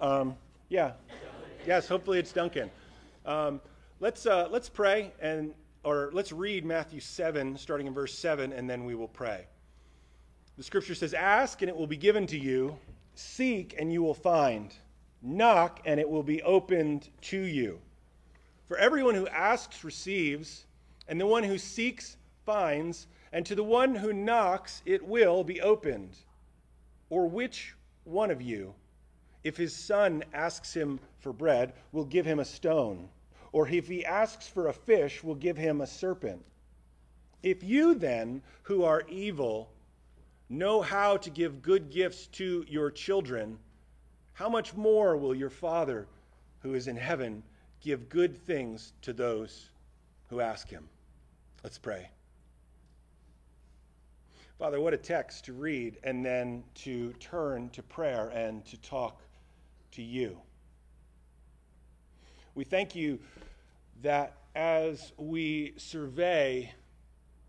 Um, yeah. Yes, hopefully it's Duncan. Um, let's, uh, let's pray and, or let's read Matthew 7, starting in verse 7, and then we will pray. The scripture says, Ask and it will be given to you, seek and you will find, knock and it will be opened to you. For everyone who asks receives, and the one who seeks finds, and to the one who knocks it will be opened. Or which one of you? If his son asks him for bread, we'll give him a stone, or if he asks for a fish, we'll give him a serpent. If you then, who are evil, know how to give good gifts to your children, how much more will your Father who is in heaven give good things to those who ask him? Let's pray. Father, what a text to read and then to turn to prayer and to talk to you. We thank you that as we survey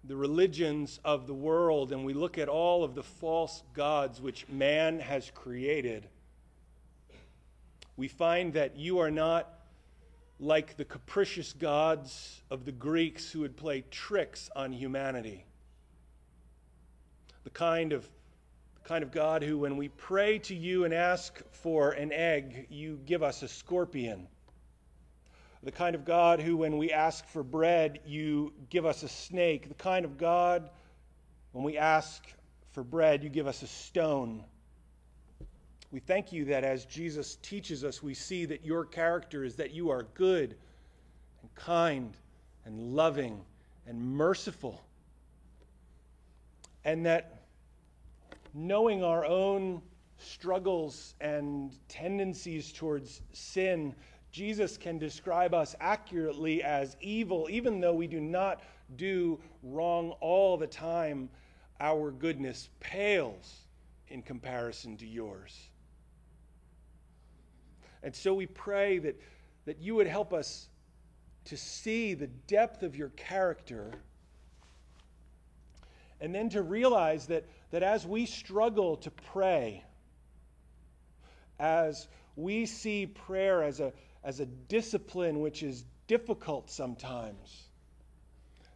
the religions of the world and we look at all of the false gods which man has created, we find that you are not like the capricious gods of the Greeks who would play tricks on humanity. The kind of kind of God who, when we pray to you and ask for an egg, you give us a scorpion. The kind of God who, when we ask for bread, you give us a snake. The kind of God, when we ask for bread, you give us a stone. We thank you that as Jesus teaches us, we see that your character is that you are good and kind and loving and merciful. And that knowing our own struggles and tendencies towards sin, Jesus can describe us accurately as evil, even though we do not do wrong all the time. Our goodness pales in comparison to yours. And so we pray that, that you would help us to see the depth of your character and then to realize that that as we struggle to pray, as we see prayer as a, as a discipline which is difficult sometimes,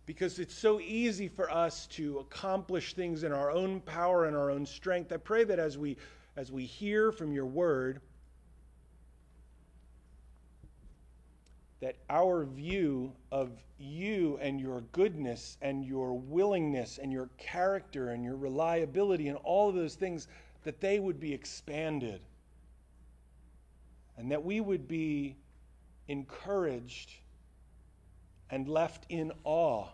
because it's so easy for us to accomplish things in our own power and our own strength. I pray that as we, as we hear from your word, that our view of you and your goodness and your willingness and your character and your reliability and all of those things, that they would be expanded. And that we would be encouraged and left in awe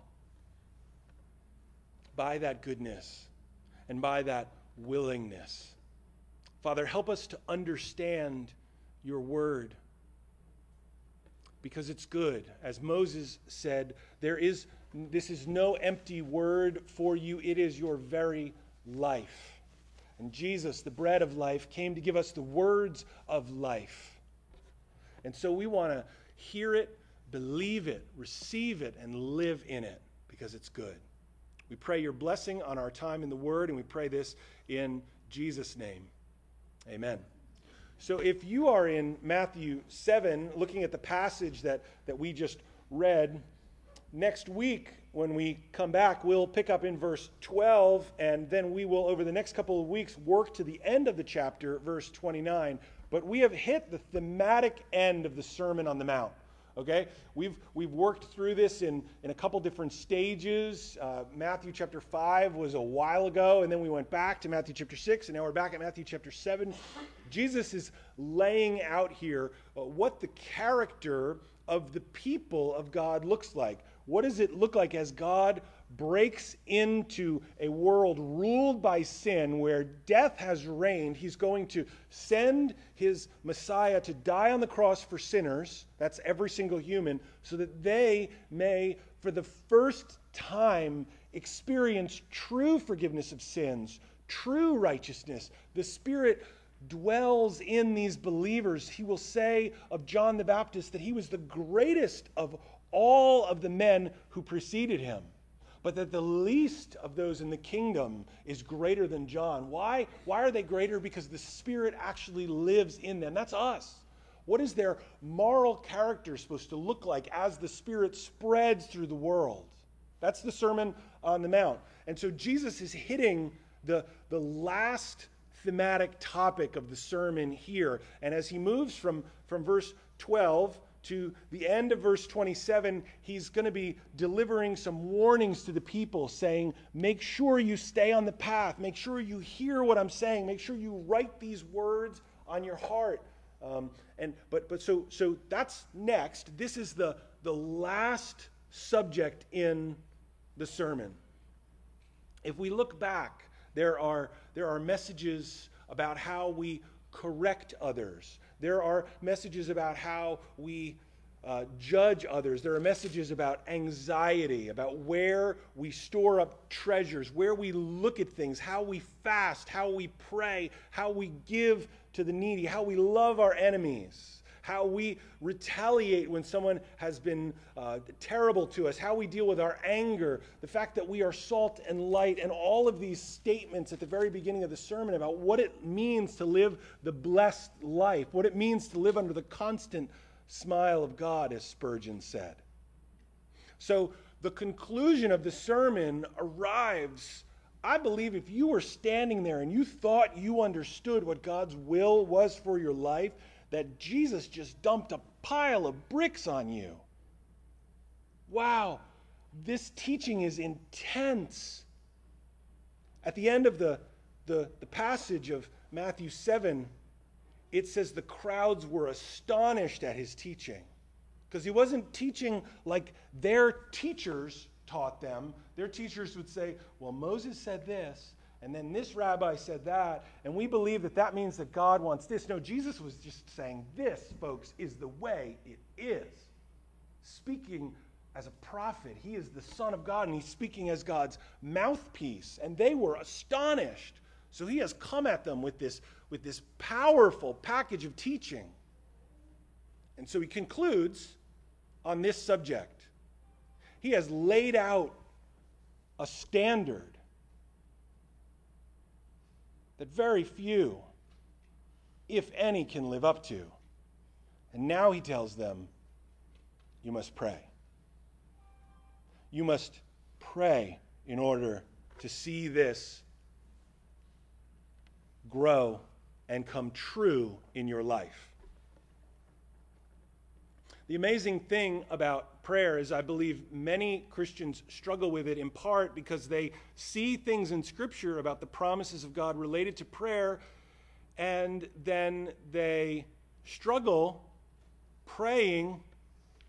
by that goodness and by that willingness. Father, help us to understand your word because it's good. As Moses said, there is this is no empty word for you, it is your very life. And Jesus, the bread of life, came to give us the words of life. And so we want to hear it, believe it, receive it, and live in it because it's good. We pray your blessing on our time in the Word, and we pray this in Jesus' name. Amen. So if you are in Matthew 7, looking at the passage that, that we just read, next week when we come back, we'll pick up in verse 12, and then we will, over the next couple of weeks, work to the end of the chapter, verse 29. But we have hit the thematic end of the Sermon on the Mount. Okay? We've, we've worked through this in, in a couple different stages. Uh, Matthew chapter 5 was a while ago, and then we went back to Matthew chapter 6, and now we're back at Matthew chapter 7. Jesus is laying out here uh, what the character of the people of God looks like. What does it look like as God breaks into a world ruled by sin where death has reigned? He's going to send his Messiah to die on the cross for sinners, that's every single human, so that they may, for the first time, experience true forgiveness of sins, true righteousness. The Spirit dwells in these believers, he will say of John the Baptist that he was the greatest of all of the men who preceded him. But that the least of those in the kingdom is greater than John. Why? Why are they greater? Because the Spirit actually lives in them. That's us. What is their moral character supposed to look like as the Spirit spreads through the world? That's the Sermon on the Mount. And so Jesus is hitting the, the last thematic topic of the sermon here. And as he moves from, from verse 12 to the end of verse 27, he's going to be delivering some warnings to the people, saying, Make sure you stay on the path. Make sure you hear what I'm saying. Make sure you write these words on your heart. Um, and but but so so that's next. This is the the last subject in the sermon. If we look back, there are there are messages about how we correct others. There are messages about how we uh, judge others. There are messages about anxiety, about where we store up treasures, where we look at things, how we fast, how we pray, how we give to the needy, how we love our enemies how we retaliate when someone has been uh, terrible to us, how we deal with our anger, the fact that we are salt and light, and all of these statements at the very beginning of the sermon about what it means to live the blessed life, what it means to live under the constant smile of God, as Spurgeon said. So, the conclusion of the sermon arrives. I believe if you were standing there and you thought you understood what God's will was for your life, that Jesus just dumped a pile of bricks on you. Wow, this teaching is intense. At the end of the, the, the passage of Matthew 7, it says the crowds were astonished at his teaching because he wasn't teaching like their teachers taught them. Their teachers would say, Well, Moses said this, and then this rabbi said that, and we believe that that means that God wants this. No, Jesus was just saying, This, folks, is the way it is. Speaking as a prophet, he is the Son of God, and he's speaking as God's mouthpiece. And they were astonished. So he has come at them with this, with this powerful package of teaching. And so he concludes on this subject. He has laid out a standard that very few, if any, can live up to. And now he tells them, you must pray. You must pray in order to see this grow and come true in your life. The amazing thing about prayer is, I believe many Christians struggle with it in part because they see things in Scripture about the promises of God related to prayer, and then they struggle praying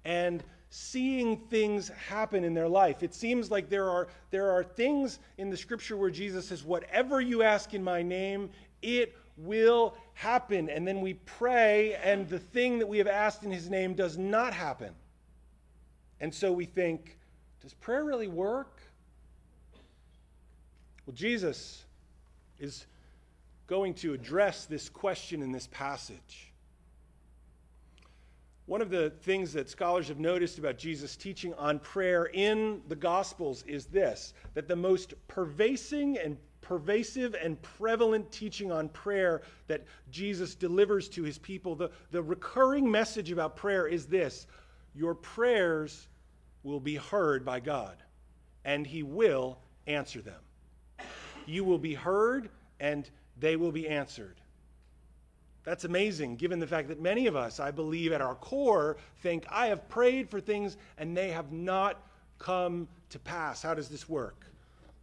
and seeing things happen in their life. It seems like there are, there are things in the Scripture where Jesus says, Whatever you ask in my name, it will happen. And then we pray, and the thing that we have asked in his name does not happen. And so we think, does prayer really work? Well, Jesus is going to address this question in this passage. One of the things that scholars have noticed about Jesus' teaching on prayer in the Gospels is this that the most pervasive and pervasive and prevalent teaching on prayer that Jesus delivers to his people, the, the recurring message about prayer is this your prayers will be heard by God, and he will answer them. You will be heard, and they will be answered. That's amazing, given the fact that many of us, I believe, at our core, think, I have prayed for things and they have not come to pass. How does this work?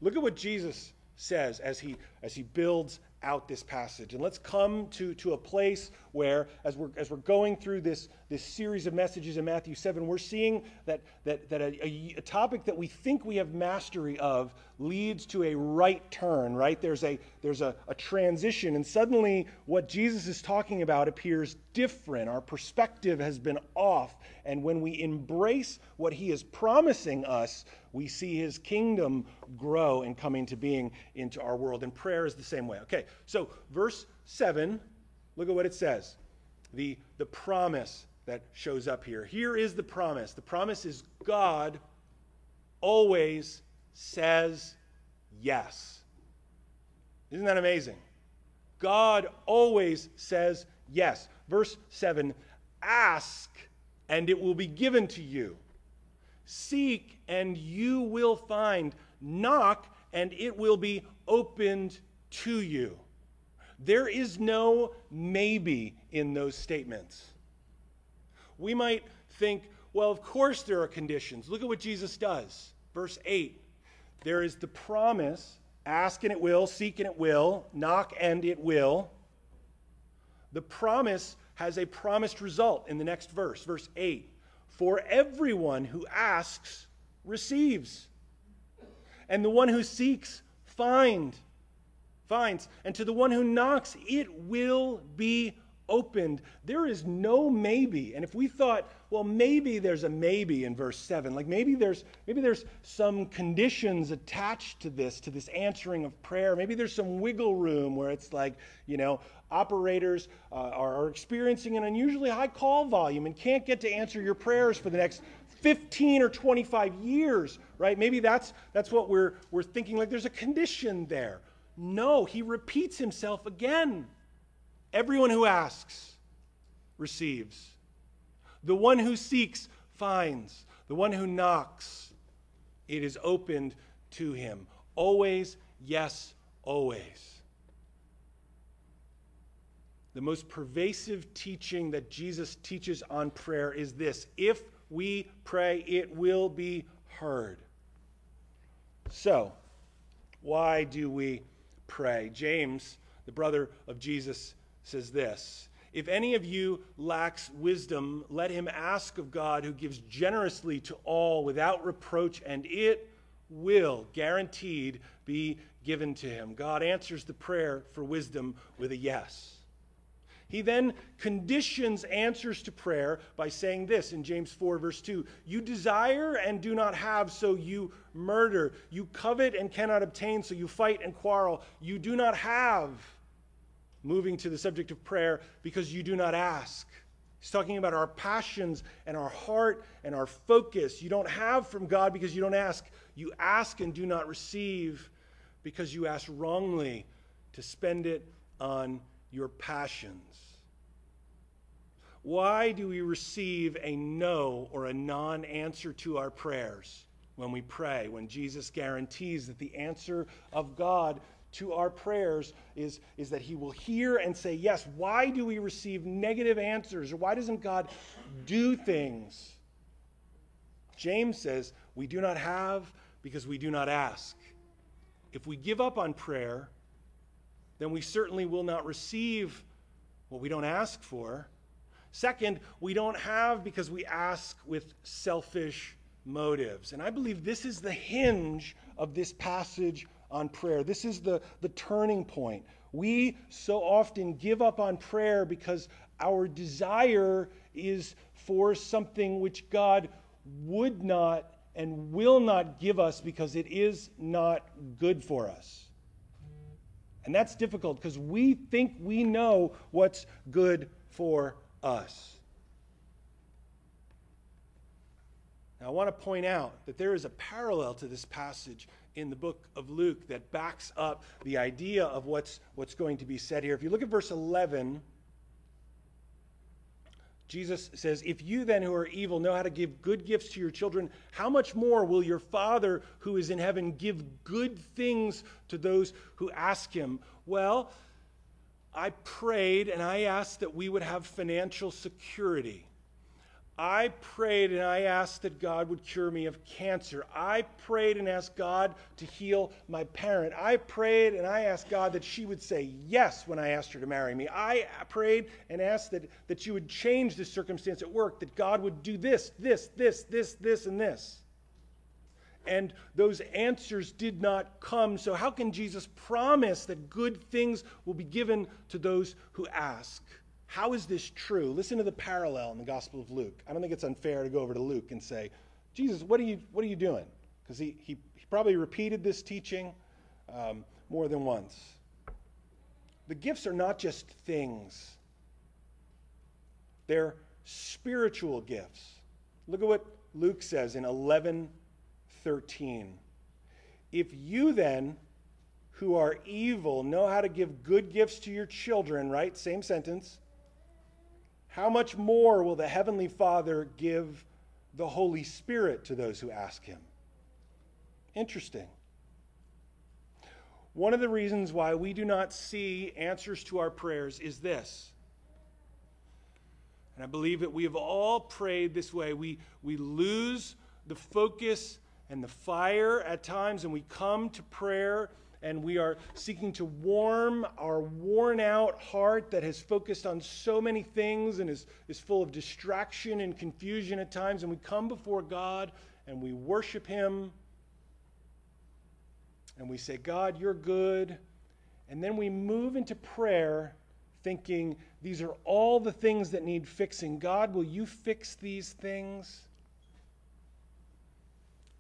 Look at what Jesus says as he, as he builds out this passage. And let's come to, to a place where, as we're, as we're going through this, this series of messages in Matthew 7, we're seeing that, that, that a, a, a topic that we think we have mastery of leads to a right turn, right? There's a, there's a, a transition, and suddenly what Jesus is talking about appears different. Our perspective has been off. And when we embrace what he is promising us, we see his kingdom grow and come into being into our world. And prayer is the same way. Okay, so verse 7, look at what it says. The, the promise that shows up here. Here is the promise. The promise is God always says yes. Isn't that amazing? God always says yes. Verse 7 Ask, and it will be given to you. Seek, and you will find. Knock, and it will be opened to you. There is no maybe in those statements. We might think, well, of course there are conditions. Look at what Jesus does. Verse 8 there is the promise ask and it will, seek and it will, knock and it will. The promise has a promised result in the next verse, verse 8. For everyone who asks receives, and the one who seeks find, finds, and to the one who knocks it will be opened. There is no maybe. And if we thought, well, maybe there's a maybe in verse 7, like maybe there's maybe there's some conditions attached to this, to this answering of prayer. Maybe there's some wiggle room where it's like, you know, operators uh, are, are experiencing an unusually high call volume and can't get to answer your prayers for the next 15 or 25 years, right? Maybe that's that's what we're we're thinking like there's a condition there. No, he repeats himself again. Everyone who asks receives. The one who seeks finds. The one who knocks, it is opened to him. Always, yes, always. The most pervasive teaching that Jesus teaches on prayer is this if we pray, it will be heard. So, why do we pray? James, the brother of Jesus, says this If any of you lacks wisdom, let him ask of God, who gives generously to all without reproach, and it will, guaranteed, be given to him. God answers the prayer for wisdom with a yes. He then conditions answers to prayer by saying this in James 4, verse 2 You desire and do not have, so you murder. You covet and cannot obtain, so you fight and quarrel. You do not have moving to the subject of prayer because you do not ask. He's talking about our passions and our heart and our focus. You don't have from God because you don't ask. You ask and do not receive because you ask wrongly to spend it on your passions. Why do we receive a no or a non answer to our prayers when we pray, when Jesus guarantees that the answer of God to our prayers is, is that He will hear and say yes. Why do we receive negative answers? Or why doesn't God do things? James says, We do not have because we do not ask. If we give up on prayer, then we certainly will not receive what we don't ask for. Second, we don't have because we ask with selfish motives. And I believe this is the hinge of this passage on prayer. This is the, the turning point. We so often give up on prayer because our desire is for something which God would not and will not give us because it is not good for us. And that's difficult because we think we know what's good for us. Now, I want to point out that there is a parallel to this passage in the book of Luke that backs up the idea of what's, what's going to be said here. If you look at verse 11, Jesus says, If you then who are evil know how to give good gifts to your children, how much more will your Father who is in heaven give good things to those who ask him? Well, I prayed and I asked that we would have financial security. I prayed and I asked that God would cure me of cancer. I prayed and asked God to heal my parent. I prayed and I asked God that she would say yes when I asked her to marry me. I prayed and asked that, that you would change the circumstance at work, that God would do this, this, this, this, this, and this. And those answers did not come. So, how can Jesus promise that good things will be given to those who ask? How is this true? Listen to the parallel in the Gospel of Luke. I don't think it's unfair to go over to Luke and say, Jesus, what are you, what are you doing? Because he, he, he, probably repeated this teaching um, more than once. The gifts are not just things, they're spiritual gifts. Look at what Luke says in 11 13. If you then, who are evil, know how to give good gifts to your children, right? Same sentence. How much more will the Heavenly Father give the Holy Spirit to those who ask Him? Interesting. One of the reasons why we do not see answers to our prayers is this. And I believe that we have all prayed this way. We, we lose the focus and the fire at times, and we come to prayer and we are seeking to warm our worn out heart that has focused on so many things and is, is full of distraction and confusion at times. And we come before God and we worship Him and we say, God, you're good. And then we move into prayer thinking, these are all the things that need fixing. God, will you fix these things?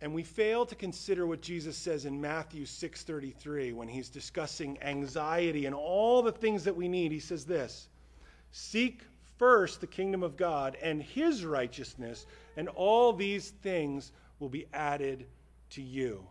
And we fail to consider what Jesus says in Matthew 6:33 when he's discussing anxiety and all the things that we need. He says this: Seek first the kingdom of God and his righteousness, and all these things will be added to you.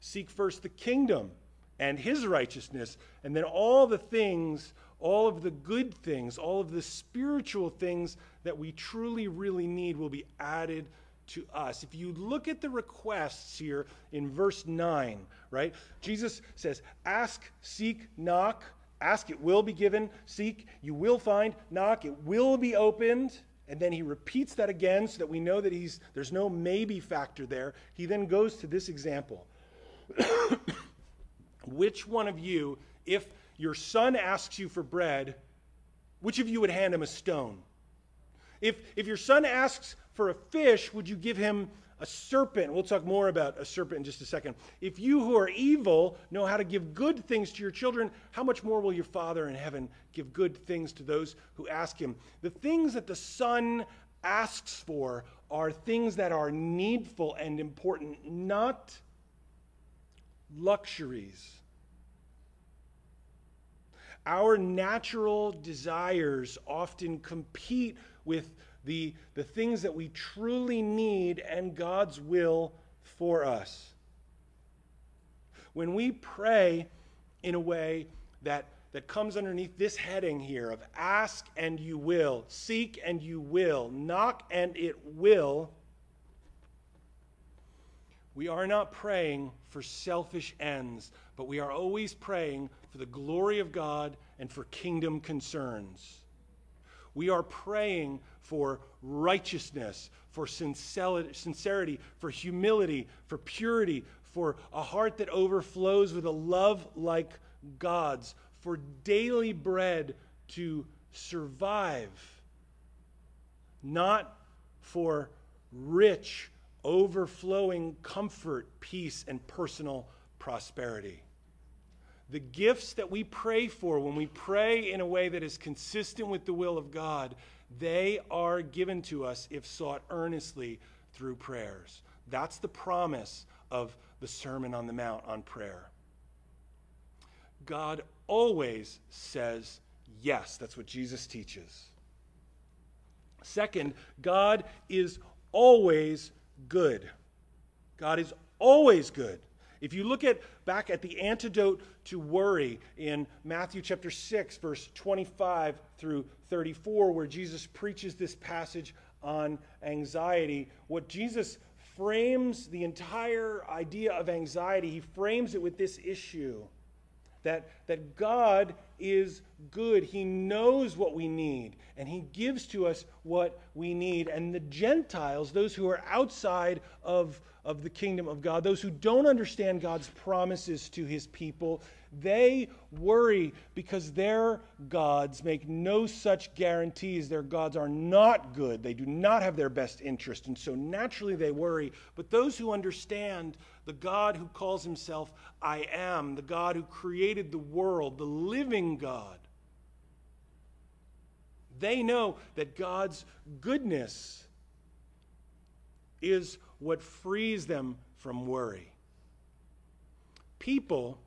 Seek first the kingdom and his righteousness, and then all the things, all of the good things, all of the spiritual things that we truly, really need will be added to us. If you look at the requests here in verse 9, right? Jesus says, Ask, seek, knock. Ask, it will be given. Seek, you will find. Knock, it will be opened. And then he repeats that again so that we know that he's, there's no maybe factor there. He then goes to this example. which one of you, if your son asks you for bread, which of you would hand him a stone? If, if your son asks for a fish, would you give him a serpent? We'll talk more about a serpent in just a second. If you who are evil know how to give good things to your children, how much more will your Father in heaven give good things to those who ask him? The things that the Son asks for are things that are needful and important, not luxuries. Our natural desires often compete with the, the things that we truly need and God's will for us. When we pray in a way that, that comes underneath this heading here of ask and you will, seek and you will, knock and it will, we are not praying for selfish ends, but we are always praying for the glory of God and for kingdom concerns. We are praying for righteousness, for sincerity, for humility, for purity, for a heart that overflows with a love like God's, for daily bread to survive, not for rich, overflowing comfort, peace, and personal prosperity. The gifts that we pray for when we pray in a way that is consistent with the will of God, they are given to us if sought earnestly through prayers. That's the promise of the Sermon on the Mount on prayer. God always says yes. That's what Jesus teaches. Second, God is always good. God is always good. If you look at back at the antidote to worry in Matthew chapter 6 verse 25 through 34 where Jesus preaches this passage on anxiety, what Jesus frames the entire idea of anxiety, he frames it with this issue that, that God is good. He knows what we need, and He gives to us what we need. And the Gentiles, those who are outside of, of the kingdom of God, those who don't understand God's promises to His people, they worry because their gods make no such guarantees. Their gods are not good, they do not have their best interest, and so naturally they worry. But those who understand the God who calls Himself I am, the God who created the world, the living God, they know that God's goodness is what frees them from worry. People,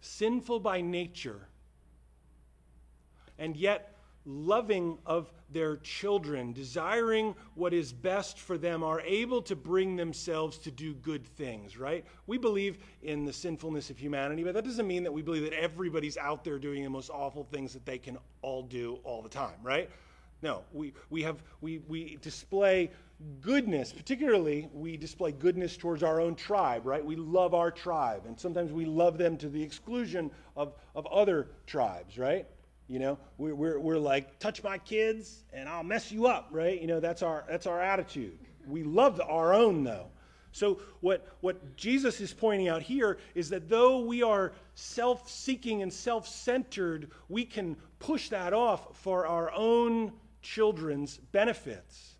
sinful by nature, and yet loving of their children, desiring what is best for them, are able to bring themselves to do good things, right? We believe in the sinfulness of humanity, but that doesn't mean that we believe that everybody's out there doing the most awful things that they can all do all the time, right? No, we, we, have, we, we display goodness, particularly we display goodness towards our own tribe, right? We love our tribe, and sometimes we love them to the exclusion of, of other tribes, right? You know, we're, we're, we're like, touch my kids and I'll mess you up, right? You know, that's our, that's our attitude. We love our own, though. So, what, what Jesus is pointing out here is that though we are self seeking and self centered, we can push that off for our own children's benefits.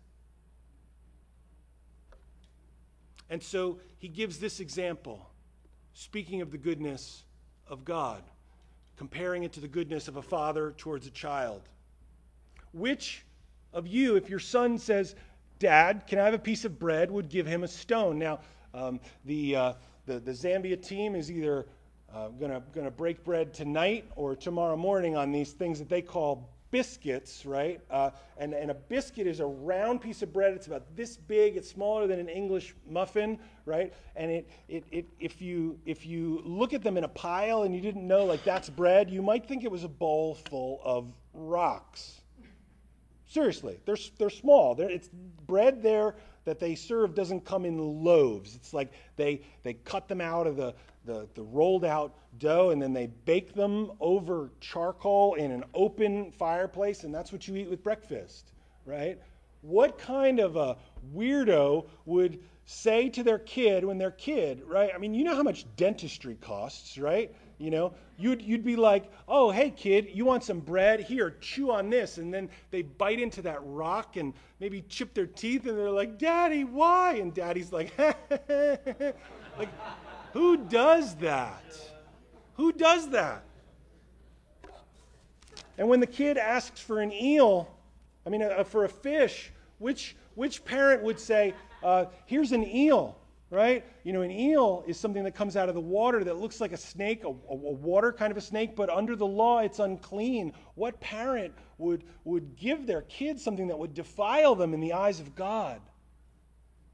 And so he gives this example, speaking of the goodness of God, comparing it to the goodness of a father towards a child. Which of you, if your son says, Dad, can I have a piece of bread, would give him a stone? Now, um, the, uh, the, the Zambia team is either uh, going to break bread tonight or tomorrow morning on these things that they call biscuits, right? Uh, and, and a biscuit is a round piece of bread. It's about this big. It's smaller than an English muffin, right? And it, it, it, if, you, if you look at them in a pile and you didn't know, like, that's bread, you might think it was a bowl full of rocks. Seriously, they're, they're small. They're, it's bread there that they serve doesn't come in loaves. It's like they, they cut them out of the, the, the rolled out dough and then they bake them over charcoal in an open fireplace, and that's what you eat with breakfast, right? What kind of a weirdo would say to their kid when their kid, right? I mean, you know how much dentistry costs, right? You know, you'd, you'd be like, oh, hey, kid, you want some bread? Here, chew on this. And then they bite into that rock and maybe chip their teeth, and they're like, Daddy, why? And daddy's like, like, who does that? Who does that? And when the kid asks for an eel, I mean, uh, for a fish, which, which parent would say, uh, Here's an eel, right? You know, an eel is something that comes out of the water that looks like a snake, a, a water kind of a snake, but under the law it's unclean. What parent would, would give their kids something that would defile them in the eyes of God?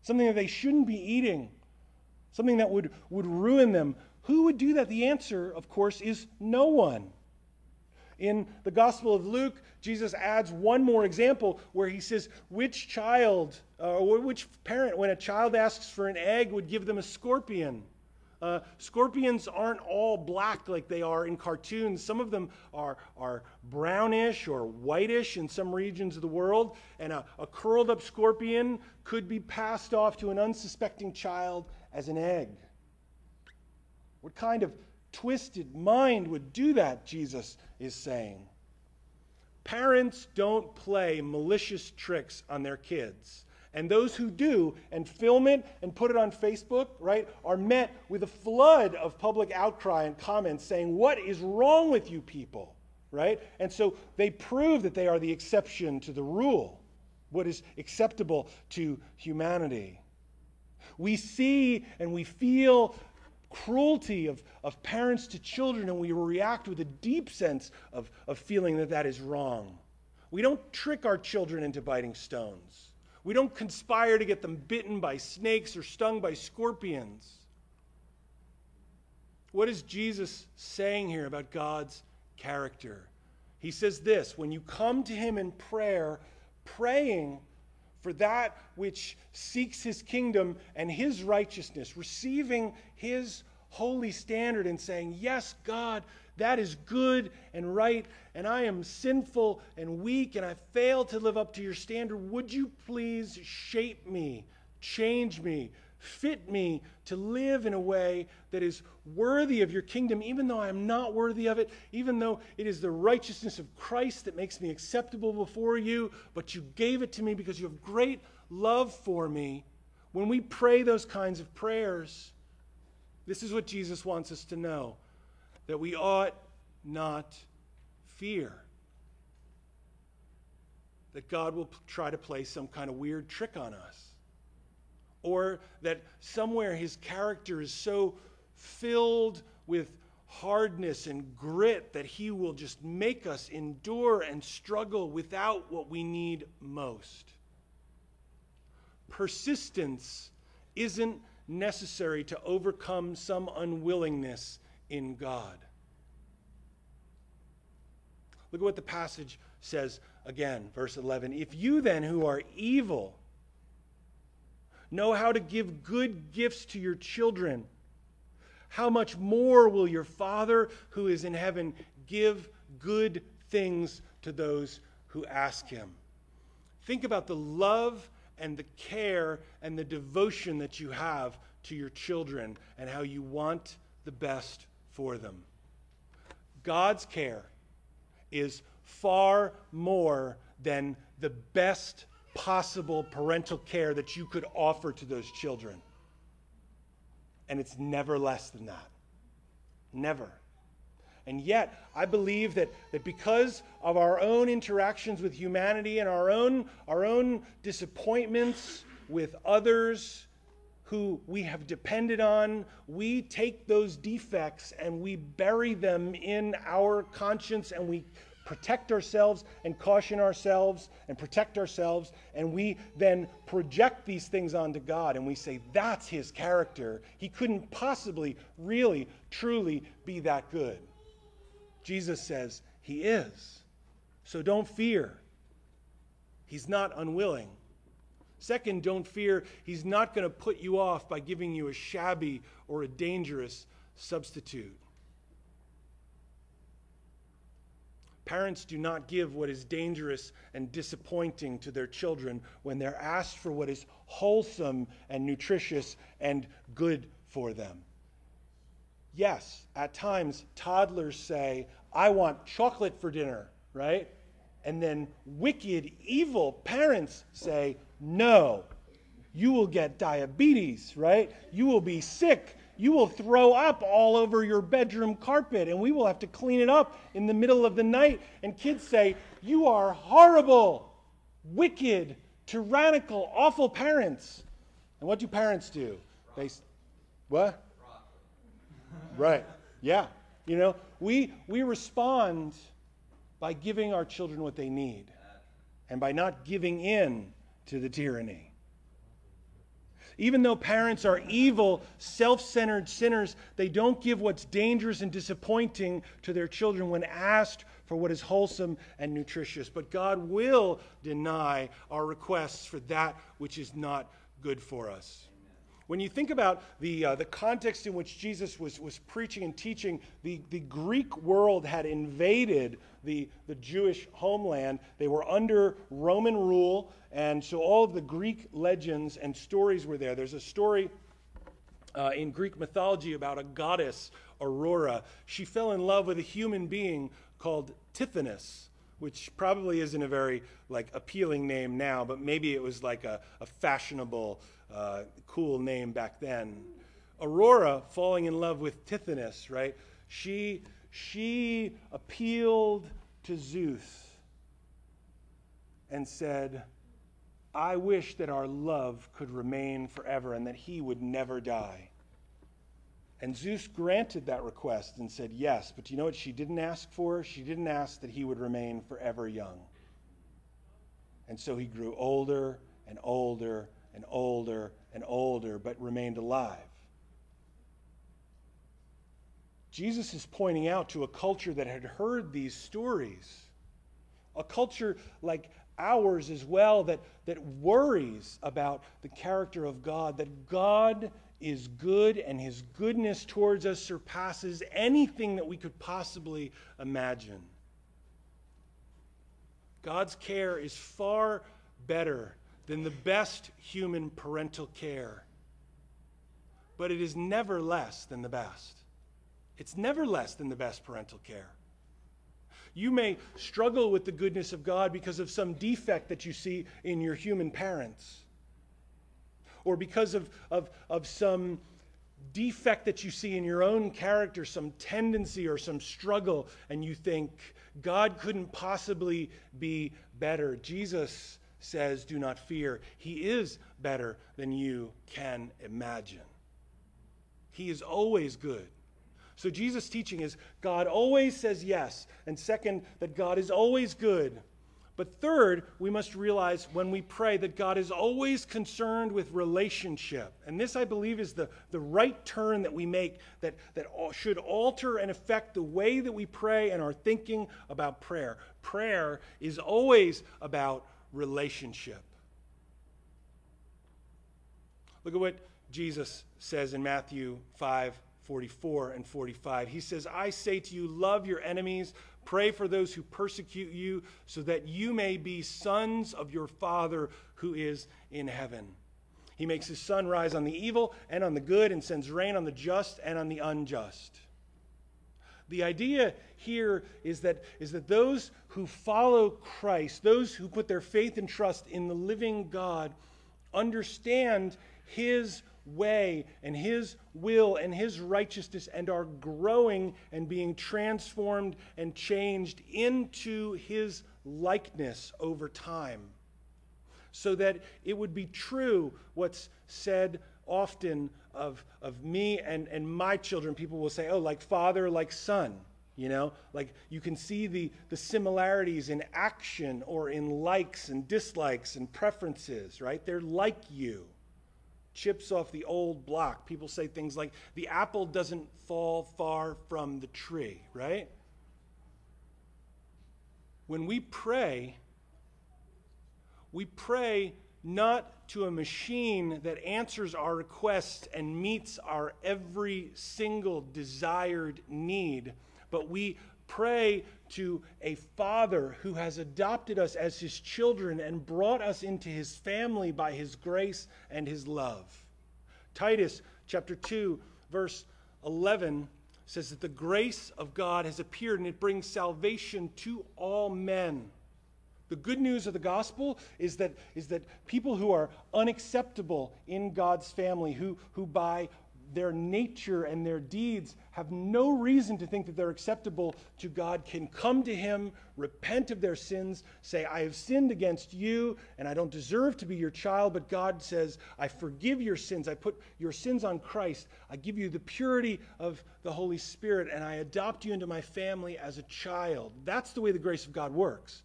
Something that they shouldn't be eating? Something that would, would ruin them. Who would do that? The answer, of course, is no one. In the Gospel of Luke, Jesus adds one more example where he says, Which child, uh, or which parent, when a child asks for an egg, would give them a scorpion? Uh, scorpions aren't all black like they are in cartoons. Some of them are, are brownish or whitish in some regions of the world. And a, a curled up scorpion could be passed off to an unsuspecting child as an egg. What kind of twisted mind would do that, Jesus is saying? Parents don't play malicious tricks on their kids. And those who do and film it and put it on Facebook, right, are met with a flood of public outcry and comments saying, What is wrong with you people? Right? And so they prove that they are the exception to the rule, what is acceptable to humanity. We see and we feel cruelty of, of parents to children, and we react with a deep sense of, of feeling that that is wrong. We don't trick our children into biting stones. We don't conspire to get them bitten by snakes or stung by scorpions. What is Jesus saying here about God's character? He says this when you come to Him in prayer, praying for that which seeks his kingdom and his righteousness, receiving his holy standard and saying, Yes, God, that is good and right, and I am sinful and weak, and I fail to live up to your standard. Would you please shape me, change me, fit me to live in a way that is worthy of your kingdom, even though I am not worthy of it, even though it is the righteousness of Christ that makes me acceptable before you, but you gave it to me because you have great love for me. When we pray those kinds of prayers, this is what Jesus wants us to know that we ought not fear. That God will try to play some kind of weird trick on us or that somewhere his character is so filled with hardness and grit that He will just make us endure and struggle without what we need most. Persistence isn't necessary to overcome some unwillingness in God. Look at what the passage says again, verse 11. If you then, who are evil, know how to give good gifts to your children, how much more will your Father who is in heaven give good things to those who ask him? Think about the love and the care and the devotion that you have to your children and how you want the best for them. God's care is far more than the best possible parental care that you could offer to those children. And it's never less than that. Never. And yet, I believe that, that because of our own interactions with humanity and our own, our own disappointments with others who we have depended on, we take those defects and we bury them in our conscience and we protect ourselves and caution ourselves and protect ourselves, and we then project these things onto God and we say, that's his character. He couldn't possibly, really, truly be that good. Jesus says, He is. So don't fear. He's not unwilling. Second, don't fear. He's not going to put you off by giving you a shabby or a dangerous substitute. Parents do not give what is dangerous and disappointing to their children when they're asked for what is wholesome and nutritious and good for them. Yes, at times toddlers say, I want chocolate for dinner, right? And then wicked, evil parents say, No, you will get diabetes, right? You will be sick you will throw up all over your bedroom carpet and we will have to clean it up in the middle of the night. And kids say, You are horrible, wicked, tyrannical, awful parents. And what do parents do? They, what? Right. Yeah. You know, we, we respond by giving our children what they need and by not giving in to the tyranny. Even though parents are evil, self centered sinners, they don't give what's dangerous and disappointing to their children when asked for what is wholesome and nutritious. But God will deny our requests for that which is not good for us. When you think about the, uh, the context in which Jesus was, was preaching and teaching, the, the Greek world had invaded the, the Jewish homeland. They were under Roman rule, and so all of the Greek legends and stories were there. There's a story uh, in Greek mythology about a goddess, Aurora. She fell in love with a human being called Tithonus which probably isn't a very like appealing name now, but maybe it was like a, a fashionable uh, cool name back then. Aurora falling in love with Tithonus, right? She, she appealed to Zeus and said, I wish that our love could remain forever and that he would never die. And Zeus granted that request and said yes, but you know what she didn't ask for? She didn't ask that he would remain forever young. And so he grew older and older and older and older, but remained alive. Jesus is pointing out to a culture that had heard these stories, a culture like ours as well that, that worries about the character of God, that God is good and his goodness towards us surpasses anything that we could possibly imagine. God's care is far better than the best human parental care. But it is never less than the best. It's never less than the best parental care. You may struggle with the goodness of God because of some defect that you see in your human parents, or because of, of, of some defect that you see in your own character, some tendency or some struggle, and you think, God couldn't possibly be better. Jesus says, Do not fear. He is better than you can imagine. He is always good. So Jesus' teaching is God always says yes. And second, that God is always good. But third, we must realize when we pray that God is always concerned with relationship. And this, I believe, is the, the right turn that we make that, that should alter and affect the way that we pray and our thinking about prayer. Prayer is always about relationship. Look at what Jesus says in Matthew 5 44 and 45. He says, I say to you, love your enemies, pray for those who persecute you, so that you may be sons of your Father who is in heaven. He makes his sun rise on the evil and on the good, and sends rain on the just and on the unjust. The idea here is that, is that those who follow Christ, those who put their faith and trust in the living God, understand his way and His will and His righteousness and are growing and being transformed and changed into His likeness over time. So that it would be true what's said often of, of me and, and my children. People will say, oh, like father, like son. You know, like you can see the, the similarities in action or in likes and dislikes and preferences, right? They're like you chips off the old block. People say things like, the apple doesn't fall far from the tree, right? When we pray, we pray not to a machine that answers our requests and meets our every single desired need, but we pray to a father who has adopted us as his children and brought us into his family by his grace and his love. Titus chapter 2 verse 11 says that the grace of God has appeared and it brings salvation to all men. The good news of the gospel is that, is that people who are unacceptable in God's family, who, who by their nature and their deeds have no reason to think that they're acceptable to God can come to Him, repent of their sins, say, I have sinned against you and I don't deserve to be your child, but God says, I forgive your sins. I put your sins on Christ. I give you the purity of the Holy Spirit and I adopt you into my family as a child. That's the way the grace of God works.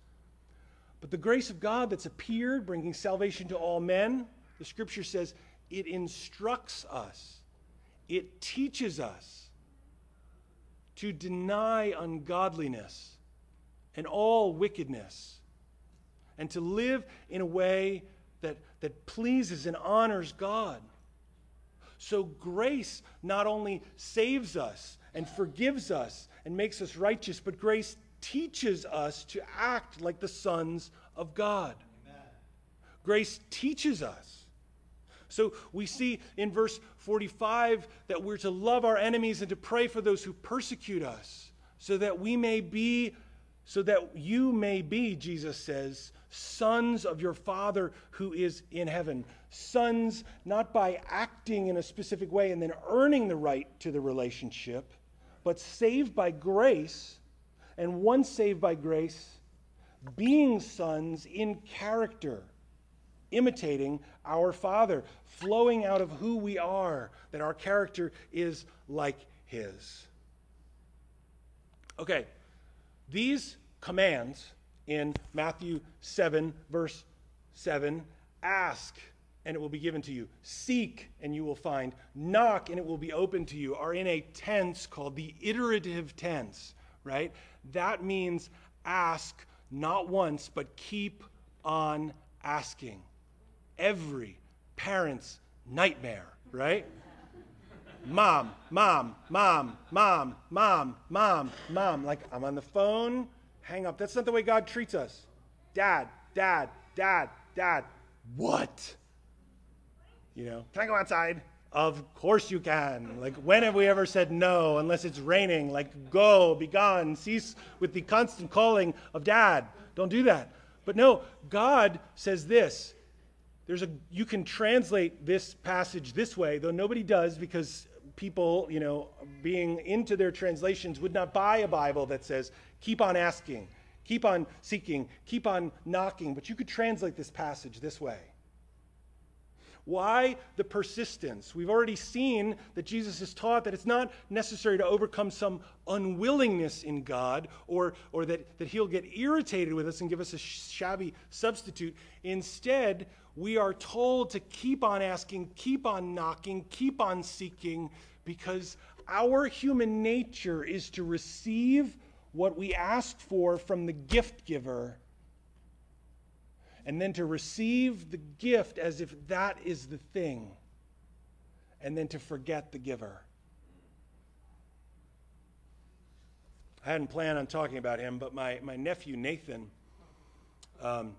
But the grace of God that's appeared, bringing salvation to all men, the scripture says, it instructs us it teaches us to deny ungodliness and all wickedness and to live in a way that, that pleases and honors God. So, grace not only saves us and forgives us and makes us righteous, but grace teaches us to act like the sons of God. Amen. Grace teaches us so we see in verse 45 that we're to love our enemies and to pray for those who persecute us, so that we may be, so that you may be, Jesus says, sons of your Father who is in heaven. Sons not by acting in a specific way and then earning the right to the relationship, but saved by grace, and once saved by grace, being sons in character imitating our Father, flowing out of who we are, that our character is like His. Okay, these commands in Matthew 7, verse 7 ask and it will be given to you. Seek, and you will find. Knock, and it will be open to you, are in a tense called the iterative tense, right? That means ask not once, but keep on asking every parent's nightmare, right? mom, mom, mom, mom, mom, mom, mom. Like, I'm on the phone, hang up. That's not the way God treats us. Dad, dad, dad, dad. What? You know, can I go outside? Of course you can. Like, when have we ever said no unless it's raining? Like, go, be gone, cease with the constant calling of dad. Don't do that. But no, God says this there's a you can translate this passage this way, though nobody does because people, you know, being into their translations would not buy a Bible that says keep on asking, keep on seeking, keep on knocking, but you could translate this passage this way. Why the persistence? We've already seen that Jesus has taught that it's not necessary to overcome some unwillingness in God or, or that, that He'll get irritated with us and give us a shabby substitute. Instead, we are told to keep on asking, keep on knocking, keep on seeking, because our human nature is to receive what we ask for from the gift giver and then to receive the gift as if that is the thing, and then to forget the giver. I hadn't planned on talking about him, but my, my nephew Nathan, um,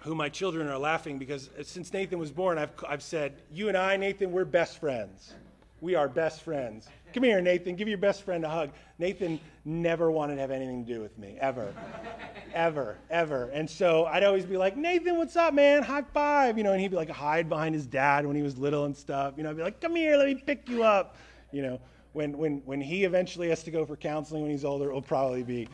who my children are laughing because since Nathan was born, I've, I've said, You and I, Nathan, we're best friends. We are best friends. Come here, Nathan. Give your best friend a hug. Nathan never wanted to have anything to do with me, ever. ever, ever. And so I'd always be like, Nathan, what's up, man? High five. You know, and he'd be like, hide behind his dad when he was little and stuff. You know, I'd be like, come here, let me pick you up. You know, when, when, when he eventually has to go for counseling when he's older, it will probably be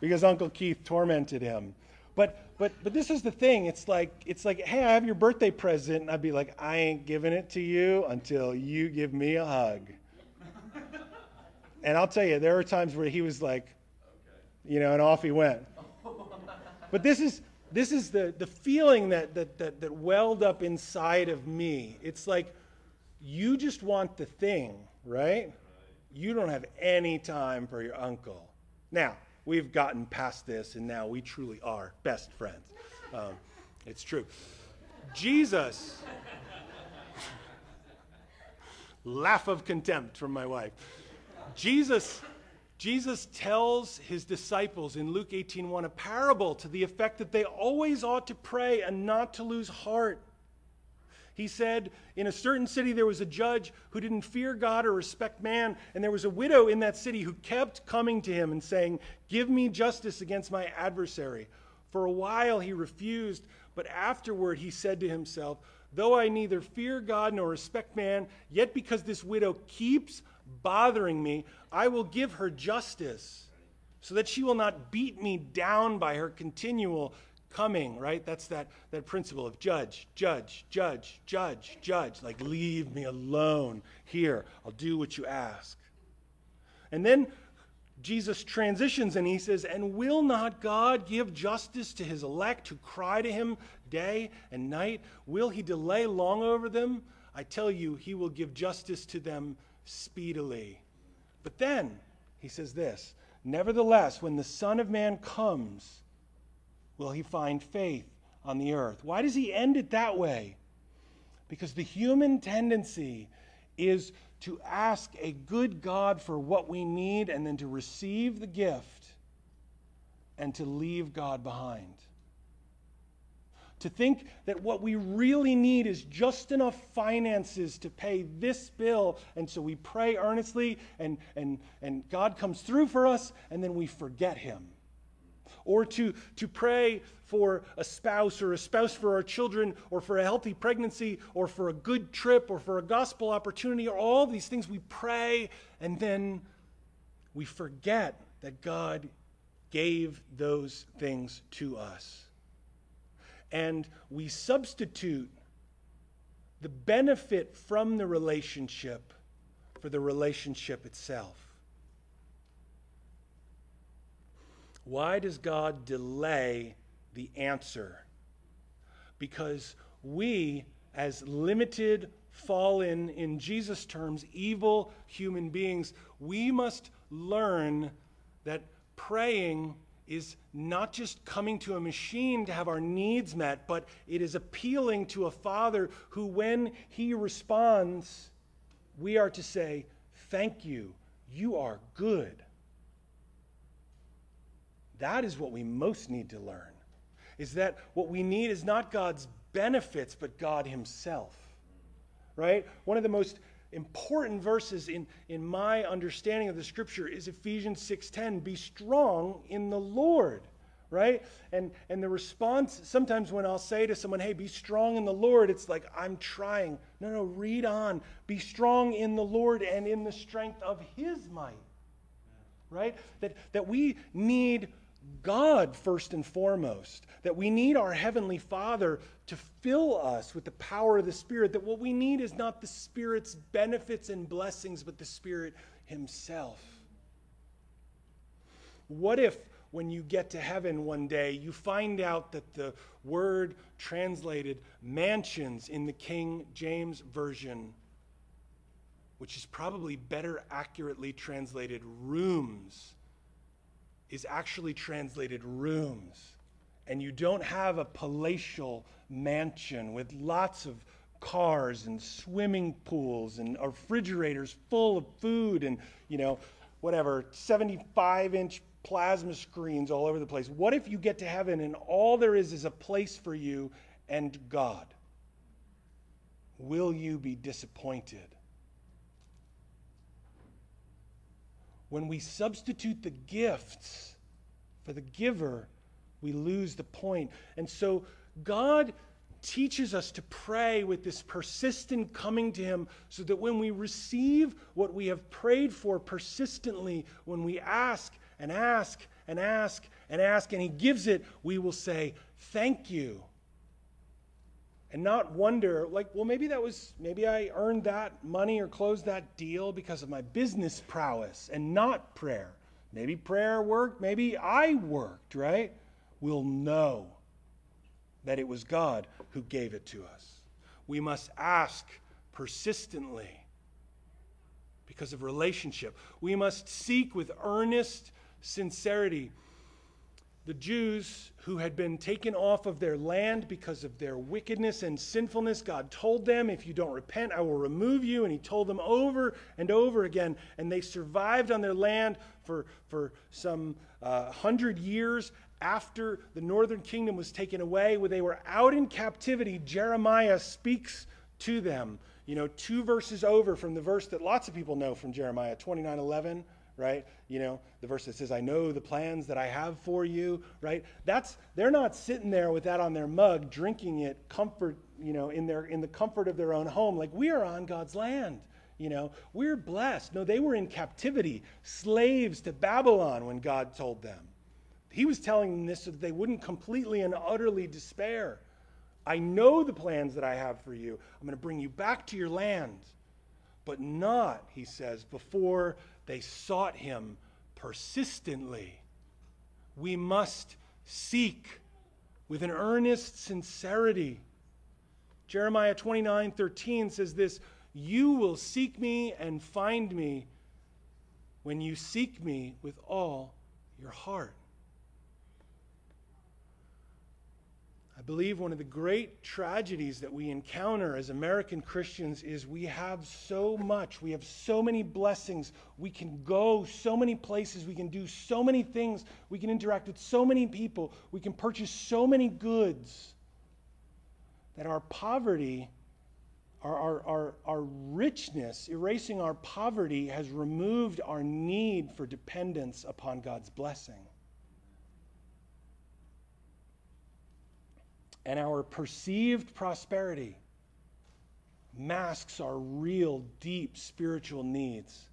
because Uncle Keith tormented him. But but but this is the thing. It's like it's like, hey, I have your birthday present, and I'd be like, I ain't giving it to you until you give me a hug. and I'll tell you, there are times where he was like, okay. you know, and off he went. But this is this is the, the feeling that, that, that, that welled up inside of me. It's like you just want the thing, right? You don't have any time for your uncle. Now, we've gotten past this, and now we truly are best friends. Um, it's true. Jesus, laugh of contempt from my wife. Jesus, Jesus tells his disciples in Luke 18:1 a parable to the effect that they always ought to pray and not to lose heart. He said, In a certain city there was a judge who didn't fear God or respect man, and there was a widow in that city who kept coming to him and saying, Give me justice against my adversary. For a while he refused, but afterward he said to himself, Though I neither fear God nor respect man, yet because this widow keeps bothering me, I will give her justice, so that she will not beat me down by her continual coming, right? That's that, that principle of judge, judge, judge, judge, judge. Like, leave me alone here. I'll do what you ask. And then Jesus transitions and he says, And will not God give justice to his elect who cry to him day and night? Will he delay long over them? I tell you, he will give justice to them speedily. But then he says this Nevertheless, when the Son of Man comes, will he find faith on the earth. Why does he end it that way? Because the human tendency is to ask a good God for what we need and then to receive the gift and to leave God behind. To think that what we really need is just enough finances to pay this bill, and so we pray earnestly, and, and, and God comes through for us, and then we forget Him or to, to pray for a spouse or a spouse for our children or for a healthy pregnancy or for a good trip or for a gospel opportunity or all these things we pray and then we forget that God gave those things to us. And we substitute the benefit from the relationship for the relationship itself. Why does God delay the answer? Because we, as limited, fallen, in Jesus' terms, evil human beings, we must learn that praying is not just coming to a machine to have our needs met, but it is appealing to a Father who, when He responds, we are to say, Thank you. You are good. That is what we most need to learn. Is that what we need is not God's benefits, but God Himself. Right? One of the most important verses in, in my understanding of the scripture is Ephesians 6:10. Be strong in the Lord. Right? And and the response sometimes when I'll say to someone, hey, be strong in the Lord, it's like, I'm trying. No, no, read on. Be strong in the Lord and in the strength of his might. Right? That that we need God first and foremost, that we need our Heavenly Father to fill us with the power of the Spirit, that what we need is not the Spirit's benefits and blessings, but the Spirit Himself. What if, when you get to heaven one day, you find out that the word translated mansions in the King James Version, which is probably better accurately translated rooms, is actually translated rooms? And you don't have a palatial mansion with lots of cars and swimming pools and refrigerators full of food and, you know, whatever, 75 inch plasma screens all over the place. What if you get to heaven and all there is is a place for you and God? Will you be disappointed? When we substitute the gifts for the giver, we lose the point. And so God teaches us to pray with this persistent coming to Him so that when we receive what we have prayed for persistently, when we ask and ask and ask and ask, and He gives it, we will say, Thank you. And not wonder, like, well, maybe that was, maybe I earned that money or closed that deal because of my business prowess and not prayer. Maybe prayer worked, maybe I worked, right? We'll know that it was God who gave it to us. We must ask persistently because of relationship. We must seek with earnest sincerity. The Jews who had been taken off of their land because of their wickedness and sinfulness, God told them, If you don't repent, I will remove you. And He told them over and over again. And they survived on their land for, for some uh, hundred years after the northern kingdom was taken away, when they were out in captivity, Jeremiah speaks to them. You know, two verses over from the verse that lots of people know from Jeremiah 29 11 right? You know, the verse that says, I know the plans that I have for you, right? That's they're not sitting there with that on their mug, drinking it comfort, you know, in their in the comfort of their own home. Like we are on God's land. You know, we're blessed. No, they were in captivity, slaves to Babylon when God told them. He was telling them this so that they wouldn't completely and utterly despair. I know the plans that I have for you. I'm going to bring you back to your land. But not, he says, before they sought him persistently. We must seek with an earnest sincerity. Jeremiah 29 13 says this You will seek me and find me when you seek me with all your heart. I believe one of the great tragedies that we encounter as American Christians is we have so much, we have so many blessings, we can go so many places, we can do so many things, we can interact with so many people, we can purchase so many goods that our poverty, our, our, our, our richness, erasing our poverty, has removed our need for dependence upon God's blessing. And our perceived prosperity masks our real, deep spiritual needs.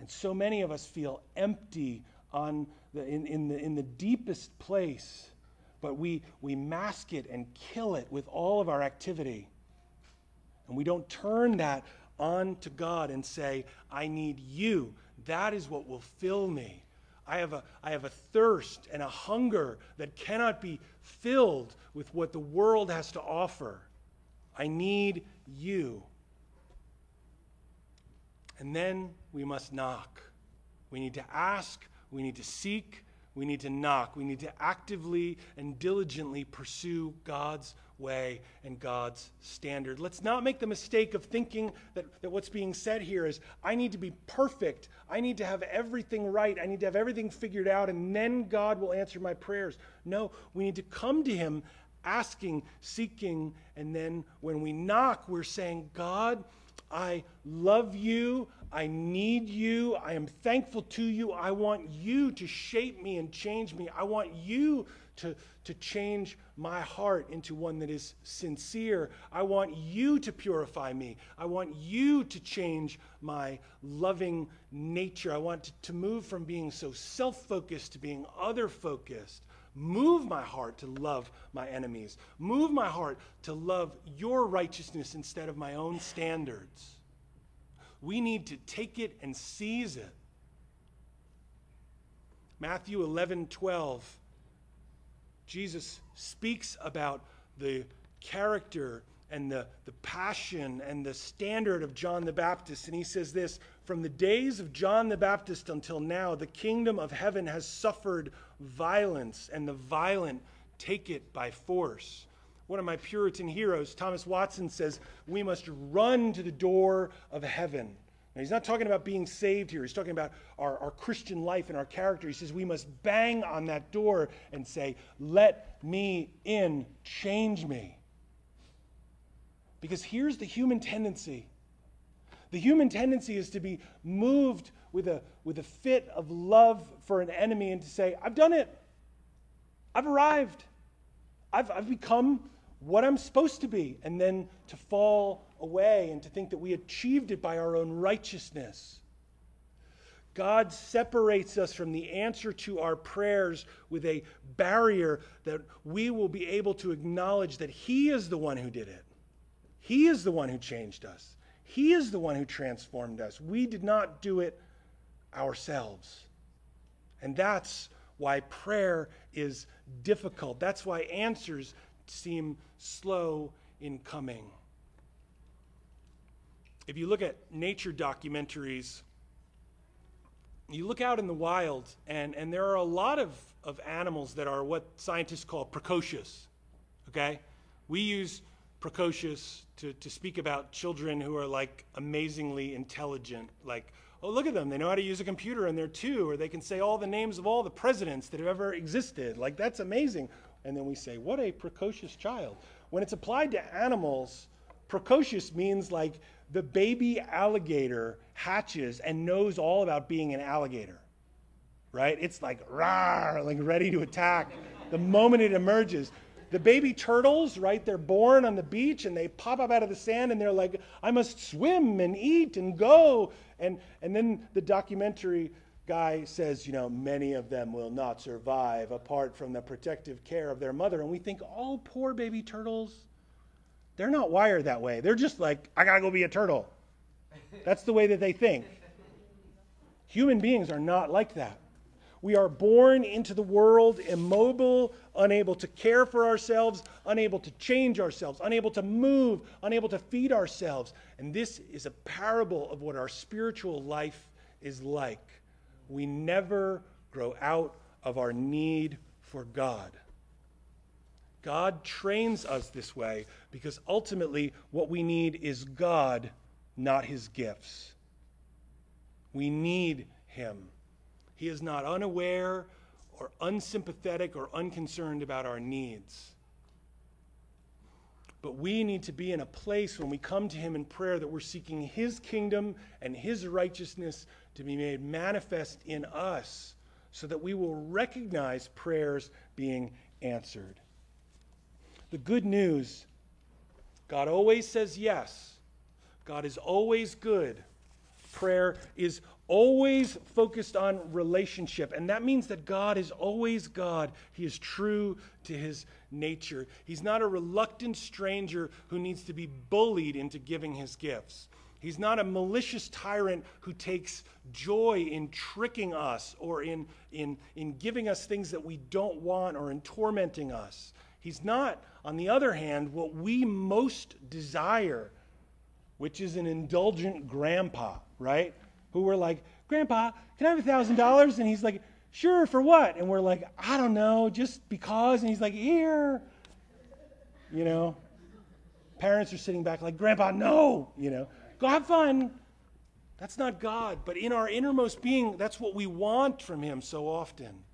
And so many of us feel empty on the, in, in, the, in the deepest place, but we, we mask it and kill it with all of our activity. And we don't turn that on to God and say, I need you. That is what will fill me. I have, a, I have a thirst and a hunger that cannot be filled with what the world has to offer. I need you. And then we must knock. We need to ask, we need to seek, we need to knock. We need to actively and diligently pursue God's way and God's standard. Let's not make the mistake of thinking that, that what's being said here is I need to be perfect. I need to have everything right. I need to have everything figured out, and then God will answer my prayers. No, we need to come to Him asking, seeking, and then when we knock, we're saying, God, I love you. I need you. I am thankful to you. I want you to shape me and change me. I want you to, to change my heart into one that is sincere. I want you to purify me. I want you to change my loving nature. I want to, to move from being so self focused to being other focused. Move my heart to love my enemies. Move my heart to love your righteousness instead of my own standards. We need to take it and seize it. Matthew 11 12 Jesus speaks about the character and the, the passion and the standard of John the Baptist. And he says this From the days of John the Baptist until now, the kingdom of heaven has suffered violence, and the violent take it by force. One of my Puritan heroes, Thomas Watson, says, We must run to the door of heaven. Now, he's not talking about being saved here. He's talking about our, our Christian life and our character. He says we must bang on that door and say, Let me in, change me. Because here's the human tendency the human tendency is to be moved with a, with a fit of love for an enemy and to say, I've done it. I've arrived. I've, I've become what I'm supposed to be. And then to fall away and to think that we achieved it by our own righteousness. God separates us from the answer to our prayers with a barrier that we will be able to acknowledge that He is the one who did it. He is the one who changed us. He is the one who transformed us. We did not do it ourselves. And that's why prayer is difficult. That's why answers seem slow in coming. If you look at nature documentaries, you look out in the wild, and, and there are a lot of, of animals that are what scientists call precocious. Okay? We use precocious to, to speak about children who are like amazingly intelligent. Like, oh, look at them. They know how to use a computer and they're two, or they can say all the names of all the presidents that have ever existed. Like, that's amazing. And then we say, what a precocious child. When it's applied to animals, precocious means like the baby alligator hatches and knows all about being an alligator, right? It's like, rah, like ready to attack the moment it emerges. The baby turtles, right? They're born on the beach and they pop up out of the sand and they're like, I must swim and eat and go. And, and then the documentary guy says, you know, many of them will not survive apart from the protective care of their mother. And we think, oh, poor baby turtles. They're not wired that way. They're just like, I gotta go be a turtle. That's the way that they think. Human beings are not like that. We are born into the world immobile, unable to care for ourselves, unable to change ourselves, unable to move, unable to feed ourselves. And this is a parable of what our spiritual life is like. We never grow out of our need for God. God trains us this way because ultimately what we need is God, not his gifts. We need him. He is not unaware or unsympathetic or unconcerned about our needs. But we need to be in a place when we come to Him in prayer that we're seeking His kingdom and His righteousness to be made manifest in us so that we will recognize prayers being answered. The good news God always says yes, God is always good. Prayer is always focused on relationship. And that means that God is always God. He is true to his nature. He's not a reluctant stranger who needs to be bullied into giving his gifts. He's not a malicious tyrant who takes joy in tricking us or in, in, in giving us things that we don't want or in tormenting us. He's not, on the other hand, what we most desire, which is an indulgent grandpa, right? Who we're like, Grandpa, can I have a thousand dollars? And he's like, Sure, for what? And we're like, I don't know, just because. And he's like, Here. You know? Parents are sitting back like, Grandpa, no, you know, go have fun. That's not God. But in our innermost being, that's what we want from Him so often.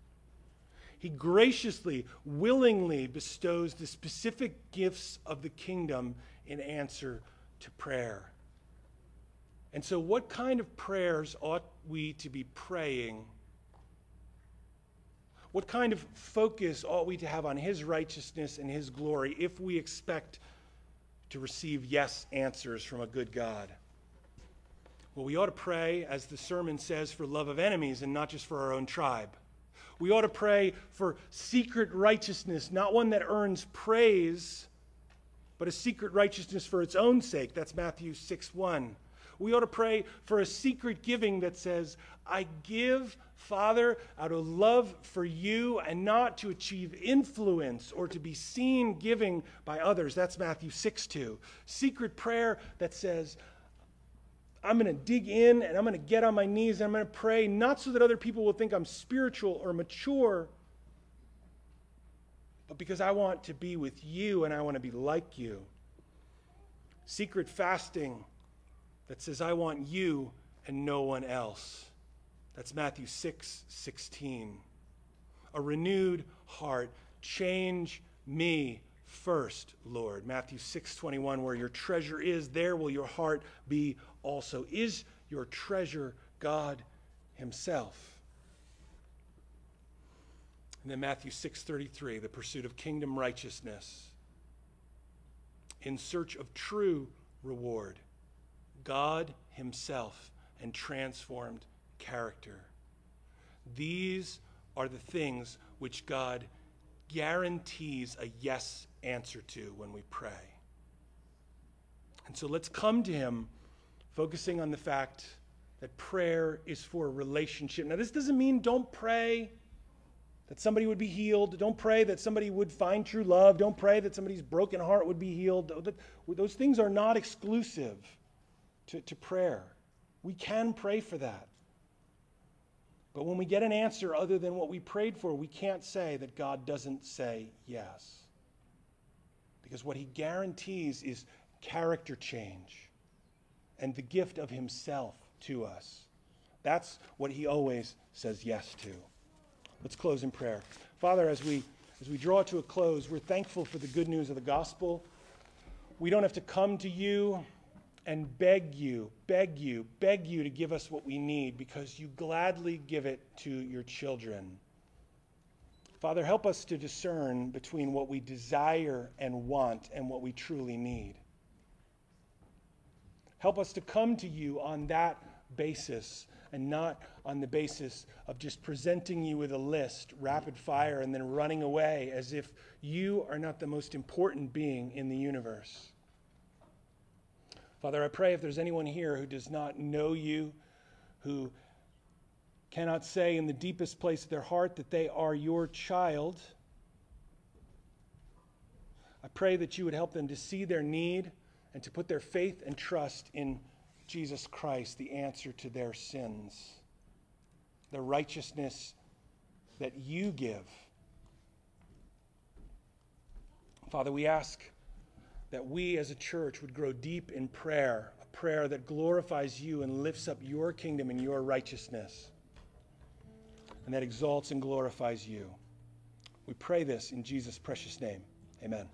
He graciously, willingly bestows the specific gifts of the kingdom in answer to prayer. And so, what kind of prayers ought we to be praying? What kind of focus ought we to have on His righteousness and His glory if we expect to receive yes answers from a good God? Well, we ought to pray, as the sermon says, for love of enemies and not just for our own tribe. We ought to pray for secret righteousness, not one that earns praise, but a secret righteousness for its own sake. That's Matthew 6 1. We ought to pray for a secret giving that says, I give, Father, out of love for you and not to achieve influence or to be seen giving by others. That's Matthew 6 2. Secret prayer that says, I'm going to dig in and I'm going to get on my knees and I'm going to pray, not so that other people will think I'm spiritual or mature, but because I want to be with you and I want to be like you. Secret fasting that says, I want you and no one else. That's Matthew 6 16. A renewed heart. Change me first, Lord. Matthew 6 21, where your treasure is, there will your heart be also. Is your treasure God Himself? And then Matthew 6:33, the pursuit of kingdom righteousness in search of true reward. God Himself and transformed character. These are the things which God guarantees a yes answer to when we pray. And so let's come to Him focusing on the fact that prayer is for a relationship. Now, this doesn't mean don't pray that somebody would be healed. Don't pray that somebody would find true love. Don't pray that somebody's broken heart would be healed. Those things are not exclusive to, to prayer. We can pray for that. But when we get an answer other than what we prayed for, we can't say that God doesn't say yes. Because what he guarantees is character change and the gift of himself to us. That's what he always says yes to. Let's close in prayer. Father, as we as we draw to a close, we're thankful for the good news of the gospel. We don't have to come to you and beg you, beg you, beg you to give us what we need because you gladly give it to your children. Father, help us to discern between what we desire and want and what we truly need. Help us to come to you on that basis and not on the basis of just presenting you with a list, rapid fire, and then running away as if you are not the most important being in the universe. Father, I pray if there's anyone here who does not know you, who cannot say in the deepest place of their heart that they are your child, I pray that you would help them to see their need and to put their faith and trust in Jesus Christ, the answer to their sins, the righteousness that you give. Father, we ask that we as a church would grow deep in prayer, a prayer that glorifies you and lifts up your kingdom and your righteousness, and that exalts and glorifies you. We pray this in Jesus' precious name. Amen.